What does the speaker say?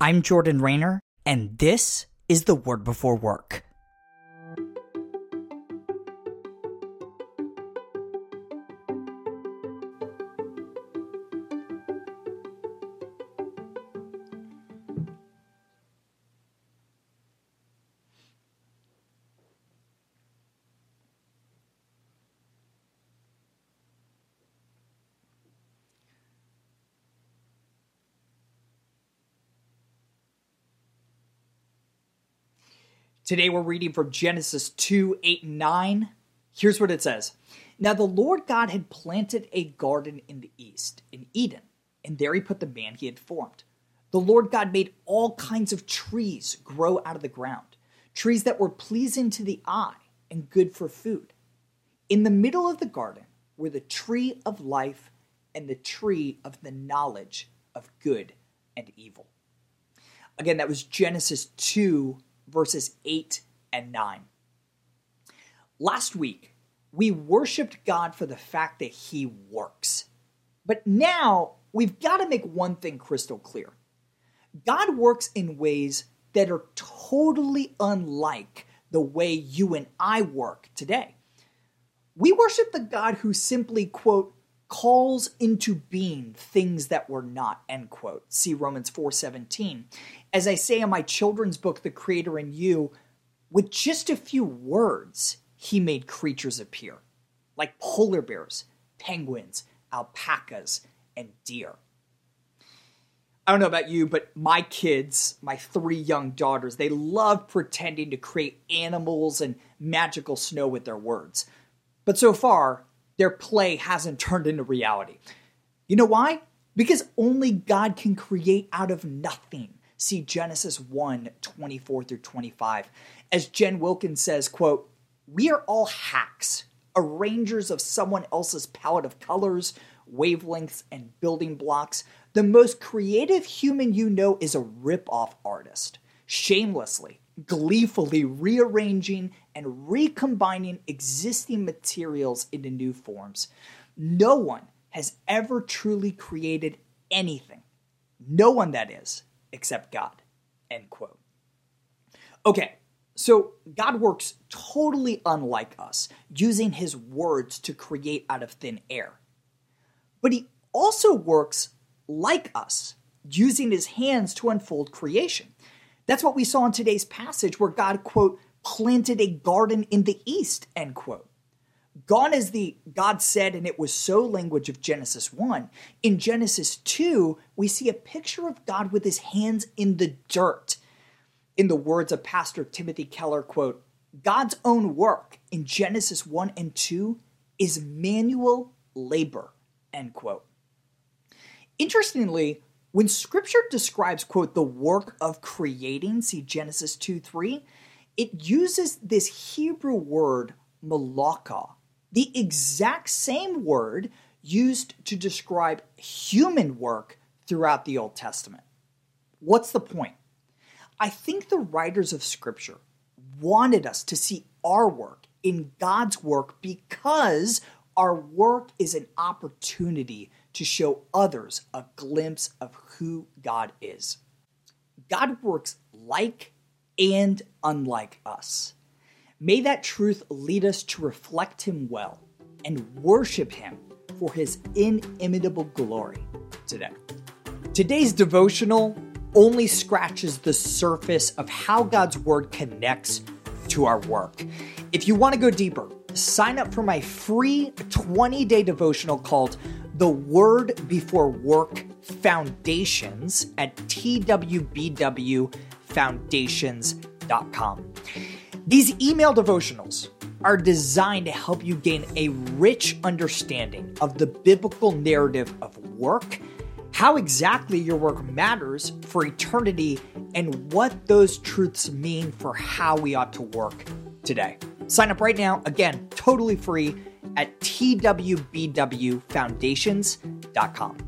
I'm Jordan Raynor, and this is the Word Before Work. Today we're reading from Genesis 2 8 and 9. Here's what it says Now the Lord God had planted a garden in the east, in Eden, and there he put the man he had formed. The Lord God made all kinds of trees grow out of the ground, trees that were pleasing to the eye and good for food. In the middle of the garden were the tree of life and the tree of the knowledge of good and evil. Again, that was Genesis 2 verses 8 and 9. Last week, we worshiped God for the fact that He works. But now, we've got to make one thing crystal clear God works in ways that are totally unlike the way you and I work today. We worship the God who simply, quote, calls into being things that were not end quote. See romans 4.17 as i say in my children's book the creator in you with just a few words he made creatures appear like polar bears penguins alpacas and deer. I don't know about you but my kids my three young daughters they love pretending to create animals and magical snow with their words. But so far their play hasn't turned into reality. You know why? Because only God can create out of nothing. See Genesis 1 24 through 25. As Jen Wilkins says, quote, We are all hacks, arrangers of someone else's palette of colors, wavelengths, and building blocks. The most creative human you know is a rip-off artist, shamelessly, gleefully rearranging and recombining existing materials into new forms. No one has ever truly created anything. No one, that is, except God. End quote. Okay, so God works totally unlike us, using his words to create out of thin air. But he also works like us, using his hands to unfold creation. That's what we saw in today's passage where God, quote, planted a garden in the east, end quote. Gone is the God said, and it was so language of Genesis 1. In Genesis 2, we see a picture of God with his hands in the dirt. In the words of Pastor Timothy Keller, quote, God's own work in Genesis 1 and 2 is manual labor, end quote. Interestingly, when scripture describes, quote, the work of creating, see Genesis 2 3, it uses this Hebrew word malaka, the exact same word used to describe human work throughout the Old Testament. What's the point? I think the writers of scripture wanted us to see our work in God's work because our work is an opportunity to show others a glimpse of who God is. God works like and unlike us. May that truth lead us to reflect Him well and worship Him for His inimitable glory today. Today's devotional only scratches the surface of how God's Word connects to our work. If you want to go deeper, sign up for my free 20 day devotional called The Word Before Work Foundations at twbwfoundations.com. These email devotionals are designed to help you gain a rich understanding of the biblical narrative of work, how exactly your work matters for eternity, and what those truths mean for how we ought to work today. Sign up right now, again, totally free at twbwfoundations.com.